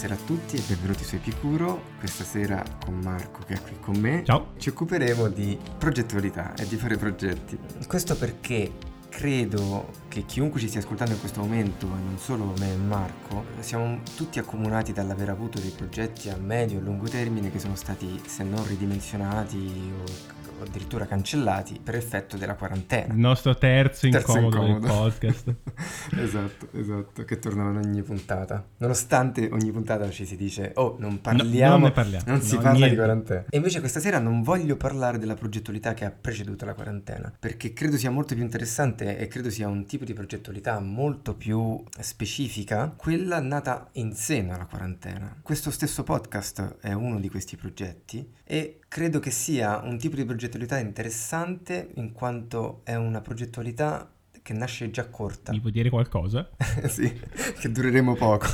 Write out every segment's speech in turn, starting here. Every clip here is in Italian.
Buonasera a tutti e benvenuti su Epicuro. Questa sera con Marco che è qui con me. Ciao. Ci occuperemo di progettualità e di fare progetti. Questo perché credo che chiunque ci stia ascoltando in questo momento, e non solo me e Marco, siamo tutti accomunati dall'aver avuto dei progetti a medio e lungo termine che sono stati, se non ridimensionati o addirittura cancellati per effetto della quarantena. Il nostro terzo incomodo, terzo incomodo. del podcast. esatto, esatto, che tornano in ogni puntata. Nonostante ogni puntata ci si dice, oh, non parliamo, no, non, parliamo. non si no, parla niente. di quarantena. E invece questa sera non voglio parlare della progettualità che ha preceduto la quarantena, perché credo sia molto più interessante e credo sia un tipo di progettualità molto più specifica, quella nata in seno alla quarantena. Questo stesso podcast è uno di questi progetti e credo che sia un tipo di progettualità interessante in quanto è una progettualità che nasce già corta. Mi puoi dire qualcosa? sì, che dureremo poco.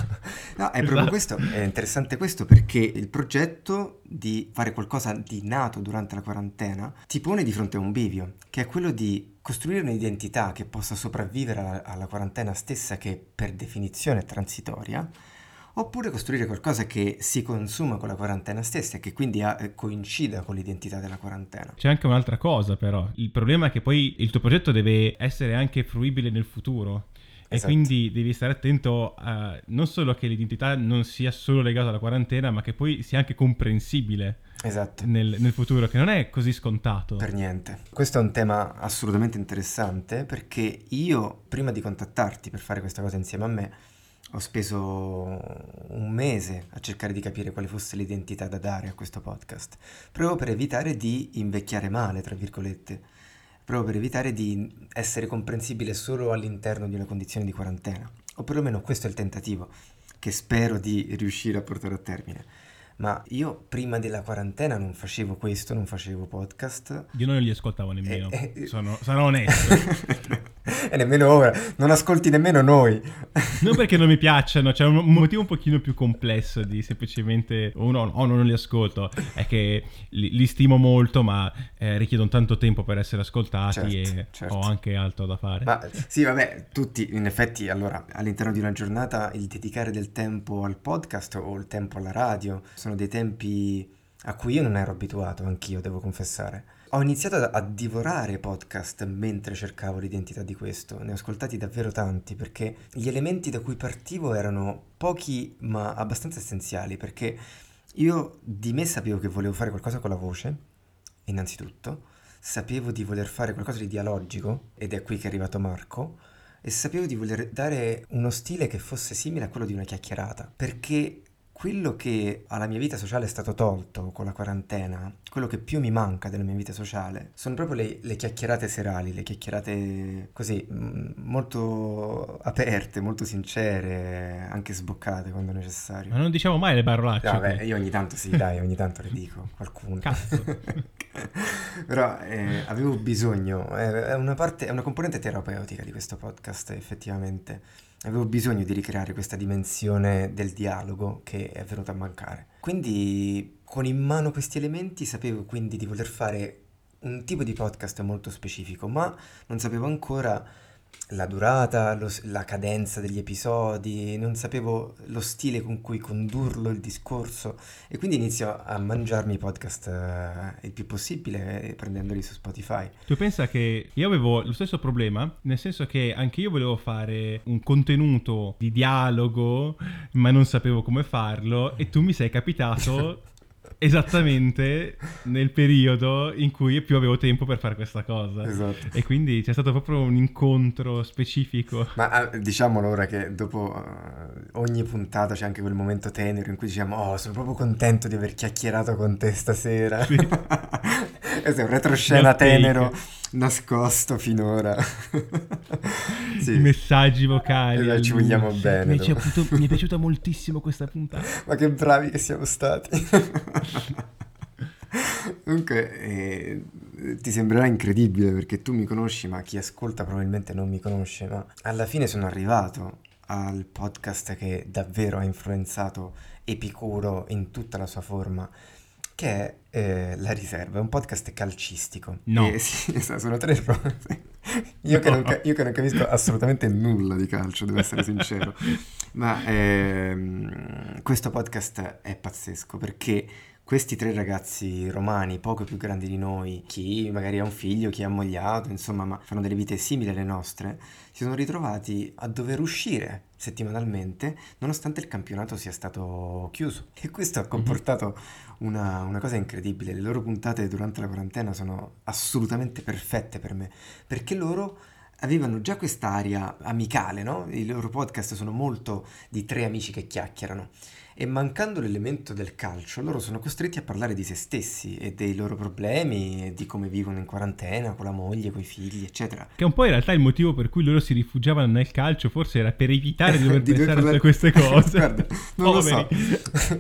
No, è esatto. proprio questo, è interessante questo perché il progetto di fare qualcosa di nato durante la quarantena ti pone di fronte a un bivio, che è quello di costruire un'identità che possa sopravvivere alla, alla quarantena stessa che per definizione è transitoria oppure costruire qualcosa che si consuma con la quarantena stessa e che quindi ha, eh, coincida con l'identità della quarantena. C'è anche un'altra cosa però, il problema è che poi il tuo progetto deve essere anche fruibile nel futuro. E esatto. quindi devi stare attento a non solo che l'identità non sia solo legata alla quarantena, ma che poi sia anche comprensibile esatto. nel, nel, futuro, che non è così scontato. Per niente. Questo è un tema assolutamente interessante perché io, prima di contattarti per fare questa cosa insieme a me, ho speso un mese a cercare di capire quale fosse l'identità da dare a questo podcast, proprio per evitare di invecchiare male, tra virgolette, proprio per evitare di essere comprensibile solo all'interno di una condizione di quarantena, o perlomeno questo è il tentativo che spero di riuscire a portare a termine ma io prima della quarantena non facevo questo, non facevo podcast. Io non li ascoltavo nemmeno, eh, eh, sono, sarò onesto. e nemmeno ora, non ascolti nemmeno noi. non perché non mi piacciono, c'è un motivo un pochino più complesso di semplicemente uno o oh, non li ascolto, è che li, li stimo molto ma eh, richiedono tanto tempo per essere ascoltati certo, e certo. ho anche altro da fare. Ma sì, vabbè, tutti in effetti allora all'interno di una giornata il dedicare del tempo al podcast o il tempo alla radio sono dei tempi a cui io non ero abituato, anch'io devo confessare. Ho iniziato a, divorare podcast mentre cercavo l'identità di questo, ne ho ascoltati davvero tanti perché gli elementi da cui partivo erano pochi ma abbastanza essenziali perché io di me sapevo che volevo fare qualcosa con la voce, innanzitutto, sapevo di voler fare qualcosa di dialogico ed è qui che è arrivato Marco. E sapevo di voler dare uno stile che fosse simile a quello di una chiacchierata perché quello che alla mia vita sociale è stato tolto con la quarantena, quello che più mi manca della mia vita sociale, sono proprio le, le chiacchierate serali, le chiacchierate così mm, molto aperte, molto sincere, anche sboccate quando necessario. Ma non diciamo mai le parolacce. Vabbè, io ogni tanto sì, dai, ogni tanto le dico, qualcuno. Cazzo. Però eh, avevo bisogno, è una, parte, è una componente terapeutica di questo podcast effettivamente avevo bisogno di ricreare questa dimensione del dialogo che è venuta a mancare. Quindi con in mano questi elementi sapevo quindi di voler fare un tipo di podcast molto specifico, ma non sapevo ancora la durata, lo, la cadenza degli episodi, non sapevo lo stile con cui condurlo il discorso e quindi inizio a mangiarmi i podcast eh, il più possibile eh, prendendoli su Spotify. Tu pensa che io avevo lo stesso problema, nel senso che anche io volevo fare un contenuto di dialogo, ma non sapevo come farlo e tu mi sei capitato esattamente nel periodo in cui più avevo tempo per fare questa cosa. Esatto. E quindi c'è stato proprio un incontro specifico. Ma eh, diciamolo ora che dopo uh, ogni puntata c'è anche quel momento tenero in cui diciamo oh sono proprio contento di aver chiacchierato con te stasera. Sì. Questo è un retroscena tenero nascosto finora. sì. I messaggi vocali. Eh, ci vogliamo bene. Mi è, piaciuto, mi è piaciuta moltissimo questa puntata. Ma che bravi che siamo stati. Comunque eh, ti sembrerà incredibile perché tu mi conosci, ma chi ascolta probabilmente non mi conosce, ma alla fine sono arrivato al podcast che davvero ha influenzato Epicuro in tutta la sua forma che è eh, La Riserva, è un podcast calcistico. No. E, sì, esatto, sono tre io, che non, io che non capisco assolutamente nulla di calcio, devo essere sincero. Ma ehm, questo podcast è pazzesco perché questi tre ragazzi romani, poco più grandi di noi, chi magari ha un figlio, chi ha ammogliato, insomma, ma fanno delle vite simili alle nostre, si sono ritrovati a dover uscire settimanalmente nonostante il campionato sia stato chiuso. E questo ha mhm. comportato una, una, cosa incredibile. Le loro puntate durante la quarantena sono assolutamente perfette per me, perché loro avevano già quest'aria amicale, no? I loro podcast sono molto di tre amici che chiacchierano e mancando l'elemento del calcio, loro sono costretti a parlare di se stessi e dei loro problemi e di come vivono in quarantena con la moglie, con i figli, eccetera. Che un po' in realtà il motivo per cui loro si rifugiavano nel calcio forse era per evitare di dover di pensare parlare... a queste cose. Guarda, non Poveri. lo so.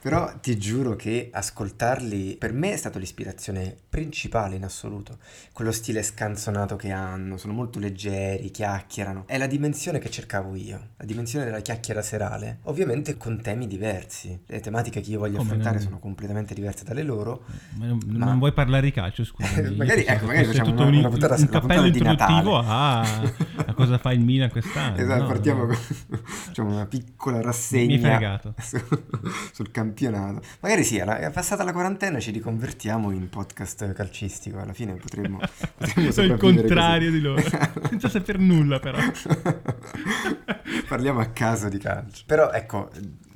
Però ti giuro che ascoltarli per me è stata l'ispirazione principale in assoluto. Quello stile scanzonato che hanno, sono molto leggeri, chiacchierano. È la dimensione che cercavo io, la dimensione della chiacchiera serale. Ovviamente con temi temi diversi. Le tematiche che io voglio Come affrontare non... sono completamente diverse dalle loro. Ma non, ma... non vuoi parlaare di calcio, scusa. magari, ecco, magari facciamo una, un, una puntata, un cappello introduttivo a, a, cosa fa il Milan quest'anno. Esatto, no, partiamo no. con facciamo una piccola rassegna su, sul campionato. Magari sì, alla, passata la quarantena ci riconvertiamo in podcast calcistico, alla fine potremmo... potremmo Sono il contrario così. di loro, senza saper nulla però. Parliamo a caso di calcio. Però ecco,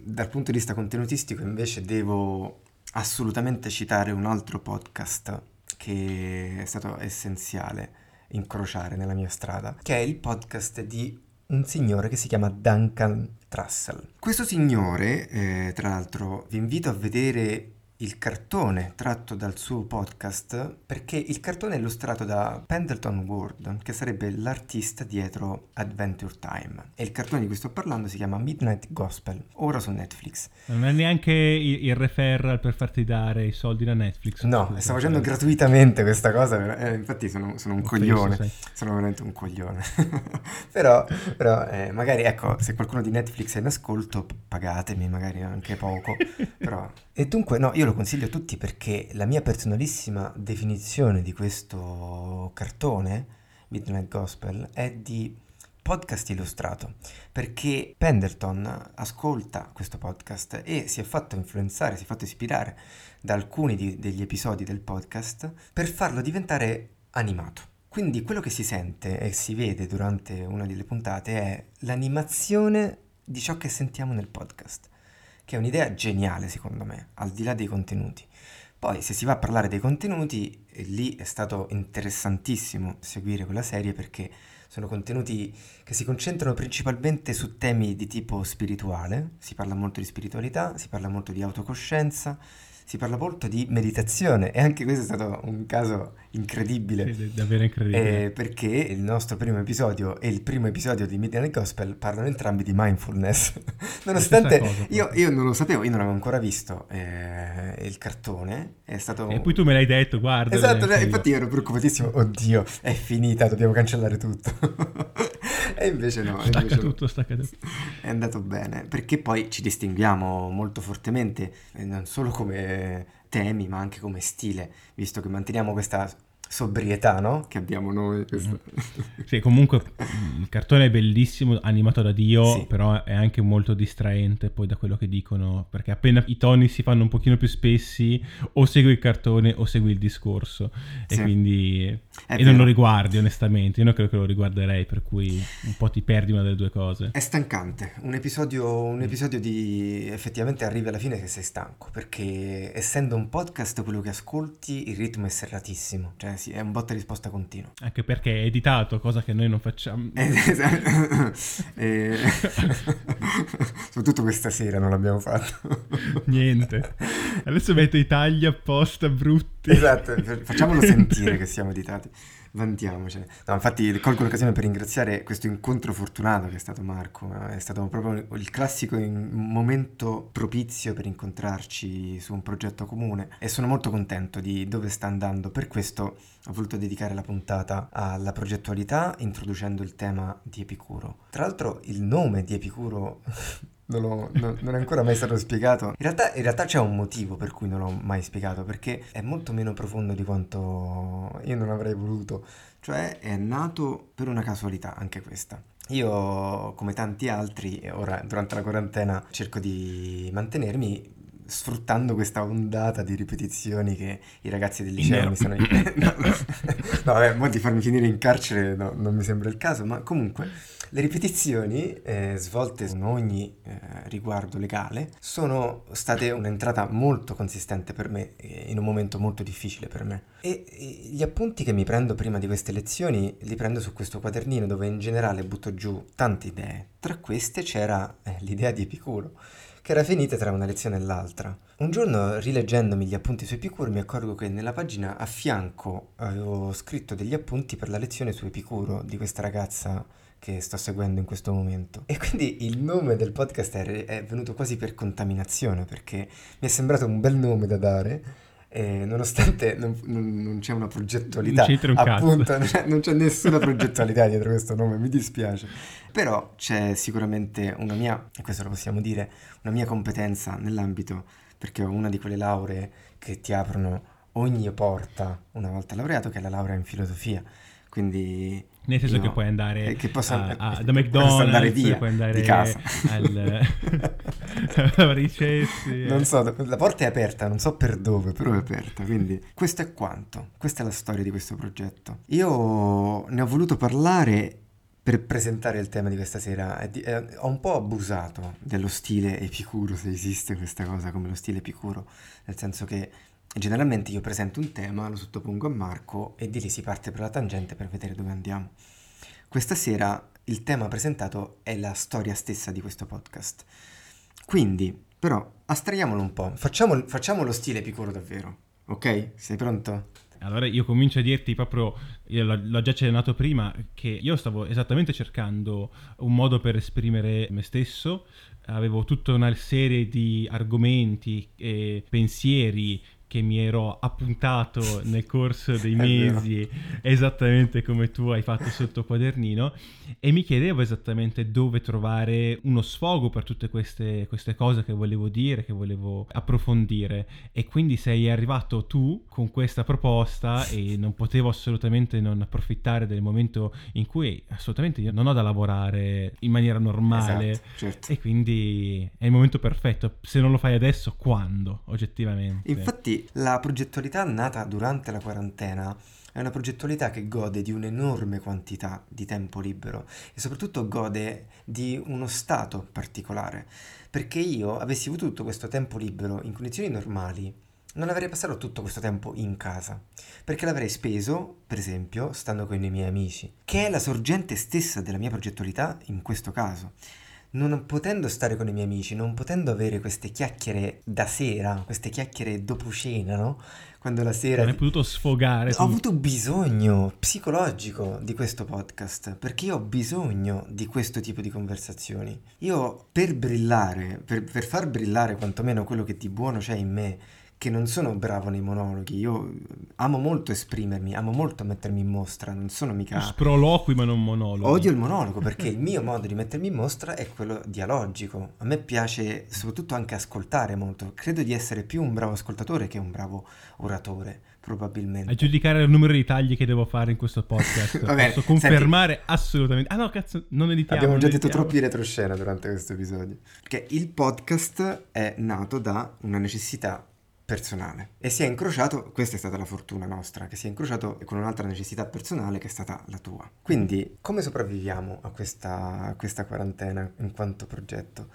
dal punto di vista contenutistico invece devo assolutamente citare un altro podcast che è stato essenziale incrociare nella mia strada, che è il podcast di un signore che si chiama Duncan Trussell. Questo signore, eh, tra l'altro, vi invito a vedere il cartone tratto dal suo podcast perché il cartone è illustrato da Pendleton Ward che sarebbe l'artista dietro Adventure Time. E il cartone di cui sto parlando si chiama Midnight Gospel ora su Netflix. Non è neanche il referral per farti dare i soldi da Netflix. No sto facendo gratuitamente questa cosa eh, infatti sono, sono un Ho coglione penso, sono veramente un coglione. Però, però eh, magari ecco se qualcuno di Netflix è in ascolto pagatemi magari anche poco. Però e dunque no io lo consiglio a tutti perché la mia personalissima definizione di questo cartone, Midnight Gospel, è di podcast illustrato, perché Pendleton ascolta questo podcast e si è fatto influenzare, si è fatto ispirare da alcuni di, degli episodi del podcast per farlo diventare animato. Quindi quello che si sente e si vede durante una delle puntate è l'animazione di ciò che sentiamo nel podcast che è un'idea geniale secondo me, al di là dei contenuti. Poi se si va a parlare dei contenuti, lì è stato interessantissimo seguire quella serie perché sono contenuti che si concentrano principalmente su temi di tipo spirituale, si parla molto di spiritualità, si parla molto di autocoscienza, si parla molto di meditazione e anche questo è stato un caso incredibile. Sì, davvero incredibile. Eh, perché il nostro primo episodio e il primo episodio di Midnight Gospel parlano entrambi di mindfulness. Nonostante cosa, io, io, non lo sapevo, io non avevo ancora visto eh, il cartone, è stato... E poi tu me l'hai detto, guarda. Esatto, cioè, infatti io ero preoccupatissimo, oddio, è finita, dobbiamo cancellare tutto. e invece no. Stacca invece tutto, stacca tutto. È andato bene, perché poi ci distinguiamo molto fortemente, eh, non solo come temi, ma anche come stile, visto che manteniamo questa sobrietà, no? Che abbiamo noi. Questo. Sì, comunque il cartone è bellissimo, animato da Dio, sì. però è anche molto distraente poi da quello che dicono, perché appena i toni si fanno un pochino più spessi, o segui il cartone o segui il discorso, e sì. quindi... È e vero. non lo riguardi onestamente, io non credo che lo riguarderei, per cui un po' ti perdi una delle due cose. È stancante, un episodio, un episodio di... effettivamente arrivi alla fine che sei stanco, perché essendo un podcast quello che ascolti il ritmo è serratissimo, cioè sì, è un botta risposta continuo. Anche perché è editato, cosa che noi non facciamo. Esatto. e... Soprattutto questa sera non l'abbiamo fatto. Niente. Adesso metto i tagli apposta brutti. Esatto, facciamolo sentire che siamo editati vantiamocene. No, infatti colgo l'occasione per ringraziare questo incontro fortunato che è stato Marco, è stato proprio il classico momento propizio per incontrarci su un progetto comune e sono molto contento di dove sta andando. Per questo ho voluto dedicare la puntata alla progettualità introducendo il tema di Epicuro. Tra l'altro il nome di Epicuro non, l'ho- non- non è ancora mai stato spiegato. In realtà, in realtà c'è un motivo per cui non l'ho mai spiegato, perché è molto meno profondo di quanto io non avrei voluto. Cioè è nato per una casualità, anche questa. Io, come tanti altri, ora durante la quarantena cerco di mantenermi sfruttando questa ondata di ripetizioni che i ragazzi del liceo mi sono... no, no, vabbè, mo di farmi finire in carcere no, non mi sembra il caso, ma comunque le ripetizioni eh, svolte con ogni eh, riguardo legale sono state un'entrata molto consistente per me eh, in un momento molto difficile per me. E, e gli appunti che mi prendo prima di queste lezioni li prendo su questo quadernino dove in generale butto giù tante idee. Tra queste c'era eh, l'idea di Epicuro che era finita tra una lezione e l'altra. Un giorno, rileggendomi gli appunti su Epicuro, mi accorgo che nella pagina a fianco avevo scritto degli appunti per la lezione su Epicuro di questa ragazza che sto seguendo in questo momento. E quindi il nome del podcast è, venuto quasi per contaminazione, perché mi è sembrato un bel nome da dare. E nonostante non, non- non c'è una progettualità, Non appunto, non c'è- non c'è nessuna progettualità dietro questo nome, mi dispiace. Però c'è sicuramente una mia, e questo lo possiamo dire, una mia competenza nell'ambito, perché ho una di quelle lauree che ti aprono ogni porta una volta laureato, che è la laurea in filosofia. Quindi Nel senso io- che puoi andare eh, che posso- a- a- eh, da McDonald's, andare via puoi andare di casa. al ricessi. Non so, la porta è aperta, non so per dove, però è aperta, quindi questo è quanto. Questa è la storia di questo progetto. Io ne ho voluto parlare per presentare il tema di questa sera. di- eh, ho un po' abusato dello stile epicuro, se esiste questa cosa come lo stile epicuro, nel senso che generalmente io presento un tema, lo sottopongo a Marco e di lì si parte per la tangente per vedere dove andiamo. Questa sera il tema presentato è la storia stessa di questo podcast. Quindi, però, astraiamolo un po', facciamo, facciamo lo stile epicuro davvero, ok? Sei pronto? Allora io comincio a dirti proprio, io l'ho, l'ho già accennato prima, che io stavo esattamente cercando un modo per esprimere me stesso, avevo tutta una serie di argomenti e pensieri che mi ero appuntato nel corso dei vero. mesi, esattamente come tu hai fatto sotto quadernino, e mi chiedevo esattamente dove trovare uno sfogo per tutte queste, queste cose che volevo dire, che volevo approfondire. E quindi sei arrivato tu con questa proposta e non potevo assolutamente non approfittare del momento in cui assolutamente io non ho da lavorare in maniera normale. Esatto, certo. E quindi è il momento perfetto. Se non lo fai adesso, quando? Oggettivamente. Infatti, la progettualità nata durante la quarantena è una progettualità che gode di un'enorme quantità di tempo libero e soprattutto gode di uno stato particolare. Perché io avessi avuto tutto questo tempo libero in condizioni normali, non avrei passato tutto questo tempo in casa, perché l'avrei speso, per esempio, stando con i miei amici, che è la sorgente stessa della mia progettualità in questo caso. Non potendo stare con i miei amici, non potendo avere queste chiacchiere da sera, queste chiacchiere dopo cena, no? Quando la sera... Non hai potuto sfogare Ho tutto. avuto bisogno psicologico di questo podcast perché io ho bisogno di questo tipo di conversazioni. Io per brillare, per, per far brillare quantomeno quello che di buono c'è in me, che non sono bravo nei monologhi, io amo molto esprimermi, amo molto mettermi in mostra, non sono mica... Sproloqui ma non monologhi. Odio il monologo perché il mio modo di mettermi in mostra è quello dialogico. A me piace soprattutto anche ascoltare molto. Credo di essere più un bravo ascoltatore che un bravo oratore, probabilmente. A giudicare il numero di tagli che devo fare in questo podcast, Va bene, posso confermare assolutamente. Ah no, cazzo, non editiamo. Abbiamo già detto editiamo. troppi retroscena durante questo episodio. Perché il podcast è nato da una necessità personale e si è incrociato, questa è stata la fortuna nostra, che si è incrociato con un'altra necessità personale che è stata la tua. Quindi, come sopravviviamo a questa, a questa quarantena in quanto progetto?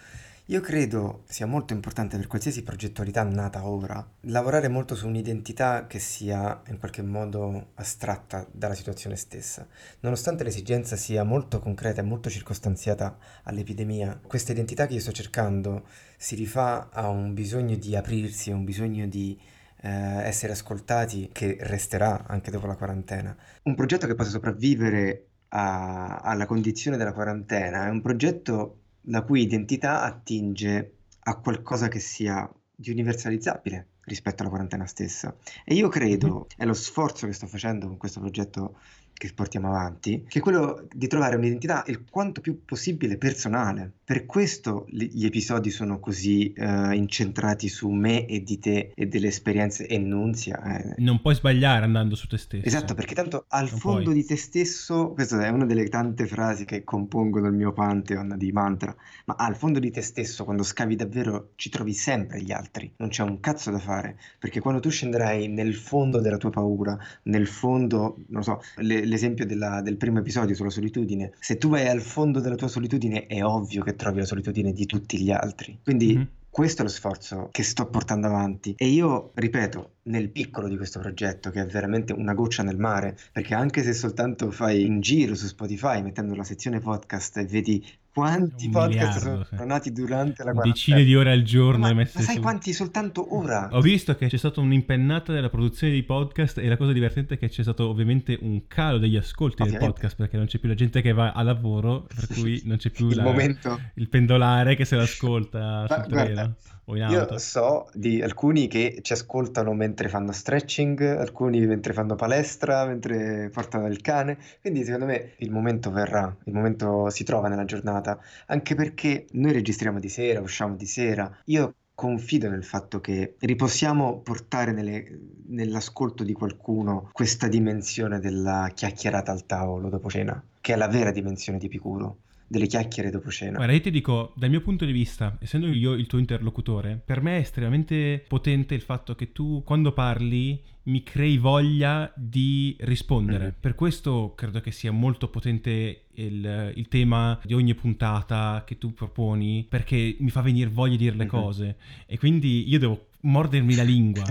Io credo sia molto importante per qualsiasi progettualità nata ora lavorare molto su un'identità che sia in qualche modo astratta dalla situazione stessa. Nonostante l'esigenza sia molto concreta e molto circostanziata all'epidemia, questa identità che io sto cercando si rifà a un bisogno di aprirsi, a un bisogno di eh, essere ascoltati che resterà anche dopo la quarantena. Un progetto che possa sopravvivere a- alla condizione della quarantena è un progetto la cui identità attinge a qualcosa che sia di universalizzabile, rispetto alla quarantena stessa. E io credo, Mhm. è lo sforzo che sto facendo con questo progetto che portiamo avanti, che è quello di trovare un'identità il quanto più possibile personale. Per questo li- gli episodi sono così eh, incentrati su me e di te e delle esperienze e Nunzia. eh. Non puoi sbagliare andando su te stesso. Esatto, perché tanto al Non fondo puoi. di te stesso, questa è una delle tante frasi che compongono il mio pantheon di mantra, ma al fondo di te stesso, quando scavi davvero, ci trovi sempre gli altri, non c'è un cazzo da fare, perché quando tu scenderai nel fondo della tua paura, nel fondo, non so, le- l'esempio della- del primo episodio sulla solitudine, se tu vai al fondo della tua solitudine è ovvio che trovi la solitudine di tutti gli altri. Quindi Mhm. questo è lo sforzo che sto portando avanti e io, ripeto, nel piccolo di questo progetto, che è veramente una goccia nel mare, perché anche se soltanto fai un giro su Spotify mettendo la sezione podcast e vedi quanti podcast miliardo, sono nati durante la quarantena. Decine di ore al giorno Ma, ma sai su. quanti soltanto ora? Ho visto che c'è stata un'impennata nella produzione di podcast e la cosa divertente è che c'è stato ovviamente un calo degli ascolti del Ovviamente. podcast perché non c'è più la gente che va a lavoro, per cui non c'è più Il la- momento. il pendolare che se l'ascolta Ma sul guarda, o in Io auto. so di alcuni che ci ascoltano mentre fanno stretching, alcuni mentre fanno palestra, mentre portano il cane, quindi secondo me il momento verrà, il momento si trova nella giornata, anche perché noi registriamo di sera, usciamo di sera. Io confido nel fatto che ripossiamo portare nelle- nell'ascolto di qualcuno questa dimensione della chiacchierata al tavolo dopo cena, che è la vera dimensione di Epicuro, delle chiacchiere dopo cena. Guarda, io ti dico, dal mio punto di vista, essendo io il tuo interlocutore, per me è estremamente potente il fatto che tu, quando parli, mi crei voglia di rispondere. Mhm. Per questo credo che sia molto potente il, il tema di ogni puntata che tu proponi, perché mi fa venire voglia di dire le Mhm. cose. E quindi io devo mordermi la lingua.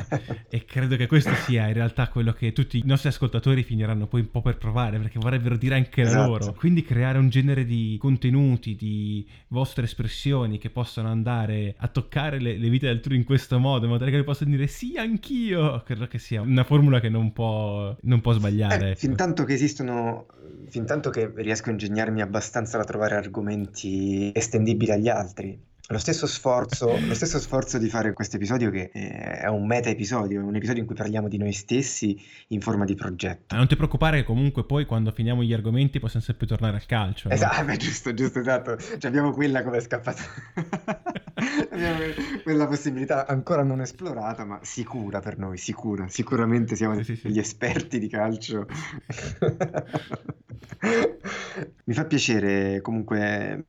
E credo che questo sia in realtà quello che tutti i nostri ascoltatori finiranno poi un po' per provare, perché vorrebbero dire anche Esatto. loro. Quindi creare un genere di contenuti, di vostre espressioni che possano andare a toccare le, le vite altrui in questo modo, in modo tale che possano dire sì, anch'io. Credo che sia una formula che non può, non può sbagliare. Eh, ecco. fin tanto che esistono, fin tanto che riesco a ingegnarmi abbastanza da trovare argomenti estendibili agli altri. Lo stesso sforzo, lo stesso sforzo di fare questo episodio che eh, è un meta episodio, è un episodio in cui parliamo di noi stessi in forma di progetto. Non ti preoccupare che comunque poi quando finiamo gli argomenti possiamo sempre tornare al calcio. no? Esatto, beh, giusto, giusto, esatto. Cioè, abbiamo quella come scappata. abbiamo quella possibilità ancora non esplorata, ma sicura per noi, sicura. Sicuramente siamo Sì, sì, sì. esperti di calcio. Mi fa piacere comunque.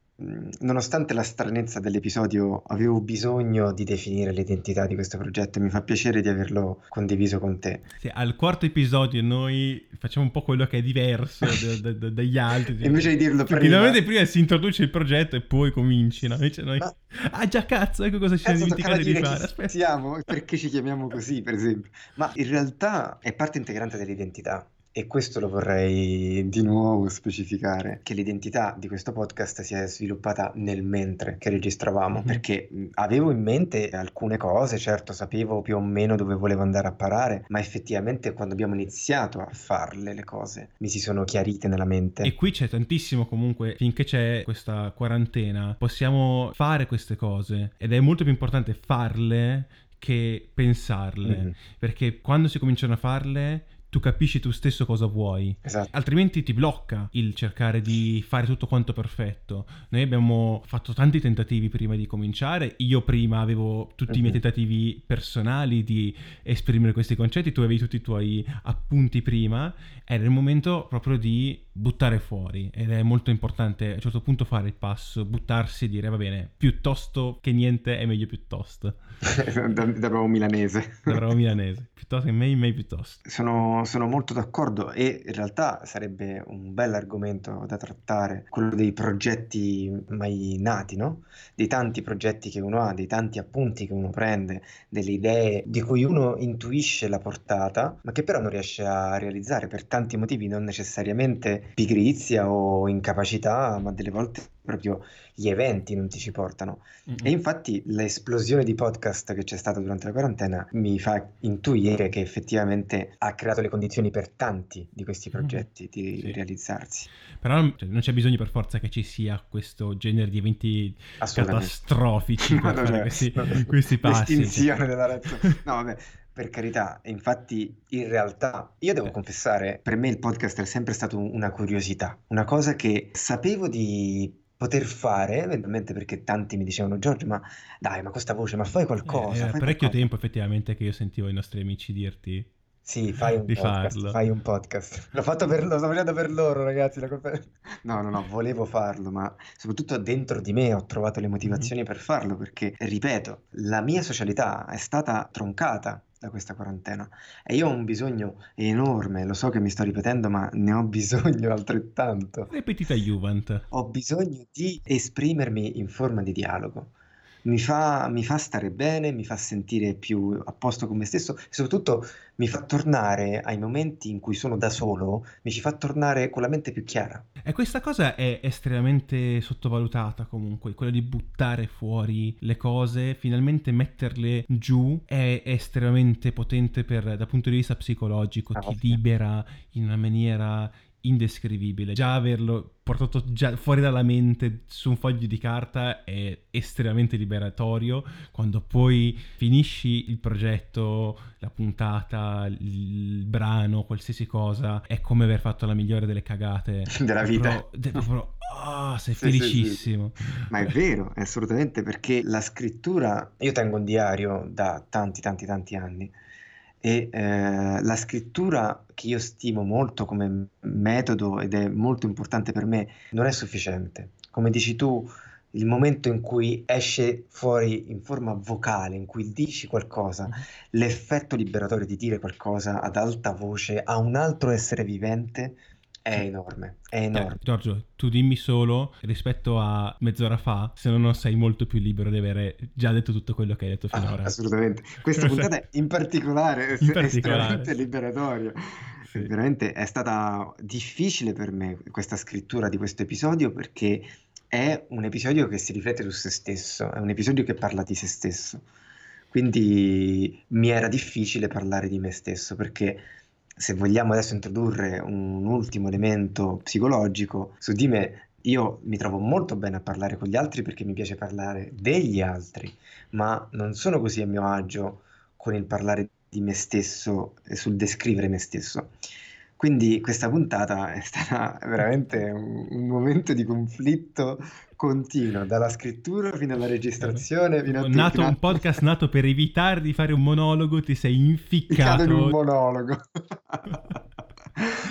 Nonostante la stranezza dell'episodio, avevo bisogno di definire l'identità di questo progetto e mi fa piacere di averlo condiviso con te. Sì, al quarto episodio noi facciamo un po' quello che è diverso da- da- da- dagli altri. Invece di dirlo prima, Finalmente prima si introduce il progetto e poi cominci, no? Invece noi... Ma- Ah già cazzo, ecco cosa ci siamo dimenticati di fare. Aspetta. siamo perché ci chiamiamo così, per esempio. Ma in realtà è parte integrante dell'identità. E questo lo vorrei di nuovo specificare, che l'identità di questo podcast si è sviluppata nel mentre che registravamo, Mhm. perché mh, avevo in mente alcune cose, certo sapevo più o meno dove volevo andare a parare, ma effettivamente quando abbiamo iniziato a farle le cose mi si sono chiarite nella mente. E qui c'è tantissimo comunque, finché c'è questa quarantena, possiamo fare queste cose ed è molto più importante farle che pensarle, Mhm. perché quando si cominciano a farle tu capisci tu stesso cosa vuoi. Esatto. Altrimenti ti blocca il cercare di fare tutto quanto perfetto. Noi abbiamo fatto tanti tentativi prima di cominciare. Io prima avevo tutti i miei Mhm. tentativi personali di esprimere questi concetti, tu avevi tutti i tuoi appunti prima. Era il momento proprio di buttare fuori ed è molto importante a un certo punto fare il passo, buttarsi e dire va bene, piuttosto che niente è meglio piuttosto. da, da bravo milanese. Da bravo milanese, piuttosto che meglio, meglio piuttosto. Sono, sono molto d'accordo e in realtà sarebbe un bel argomento da trattare, quello dei progetti mai nati, no? Dei tanti progetti che uno ha, dei tanti appunti che uno prende, delle idee di cui uno intuisce la portata, ma che però non riesce a realizzare per tanti motivi, non necessariamente pigrizia o incapacità, ma delle volte proprio gli eventi non ti ci portano. Mm-hmm. E infatti l'esplosione di podcast che c'è stata durante la quarantena mi fa intuire che effettivamente ha creato le condizioni per tanti di questi progetti mm-hmm. di sì. realizzarsi. Però cioè, non c'è bisogno per forza che ci sia questo genere di eventi catastrofici per fare questi, questi passi. L'estinzione della razza. No, vabbè. Per carità, infatti in realtà io devo confessare, per me il podcast è sempre stato una curiosità, una cosa che sapevo di poter fare, eventualmente perché tanti mi dicevano Giorgio, ma dai, ma questa voce, ma fai qualcosa. Eh, era fai parecchio qualcosa. tempo effettivamente che io sentivo i nostri amici dirti sì, fai un di podcast, farlo. fai un podcast. L'ho fatto per, lo sto facendo per loro, ragazzi. No, no, no, volevo farlo, ma soprattutto dentro di me ho trovato le motivazioni per farlo, perché, ripeto, la mia socialità è stata troncata da questa quarantena e io ho un bisogno enorme, lo so che mi sto ripetendo, ma ne ho bisogno altrettanto. Ripetita Juvent. Ho bisogno di esprimermi in forma di dialogo mi fa, mi fa stare bene, mi fa sentire più a posto con me stesso e soprattutto mi fa tornare ai momenti in cui sono da solo, mi ci fa tornare con la mente più chiara. E questa cosa è estremamente sottovalutata comunque, quella di buttare fuori le cose, finalmente metterle giù è estremamente potente per, dal punto di vista psicologico, Ah, ti libera in una maniera indescrivibile. Già averlo portato già fuori dalla mente su un foglio di carta è estremamente liberatorio. Quando poi finisci il progetto, la puntata, il brano, qualsiasi cosa, è come aver fatto la migliore delle cagate. Della vita. De- proprio, ah, sei Sì, sì, sì. felicissimo. Ma è vero, è assolutamente perché la scrittura, io tengo un diario da tanti, tanti, tanti anni e eh, la scrittura che io stimo molto come metodo ed è molto importante per me non è sufficiente. Come dici tu, il momento in cui esce fuori in forma vocale, in cui dici qualcosa, l'effetto liberatorio di dire qualcosa ad alta voce a un altro essere vivente è enorme, è Eh, enorme. Giorgio, tu dimmi solo rispetto a mezz'ora fa, se no non sei molto più libero di avere già detto tutto quello che hai detto Ah, finora. assolutamente. Questa puntata in particolare è In particolare. estremamente liberatoria. Sì. Veramente è stata difficile per me questa scrittura di questo episodio perché è un episodio che si riflette su se stesso, è un episodio che parla di se stesso. Quindi mi era difficile parlare di me stesso perché se vogliamo adesso introdurre un ultimo elemento psicologico su di me, io mi trovo molto bene a parlare con gli altri perché mi piace parlare degli altri, ma non sono così a mio agio con il parlare di me stesso e sul descrivere me stesso. Quindi questa puntata è stata veramente un, un momento di conflitto continuo, dalla scrittura fino alla registrazione, fino a nato fino a- un podcast nato per evitare di fare un monologo, ti sei Cado in un inficcato. monologo.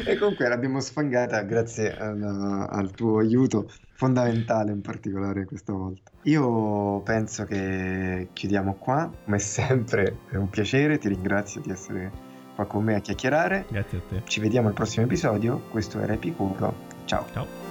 E comunque l'abbiamo sfangata grazie al, al tuo aiuto fondamentale in particolare questa volta. Io penso che chiudiamo qua, come sempre è un piacere, ti ringrazio di essere qua con me a chiacchierare. Grazie a te. Ci vediamo al prossimo episodio, questo era Epicuro, ciao. Ciao.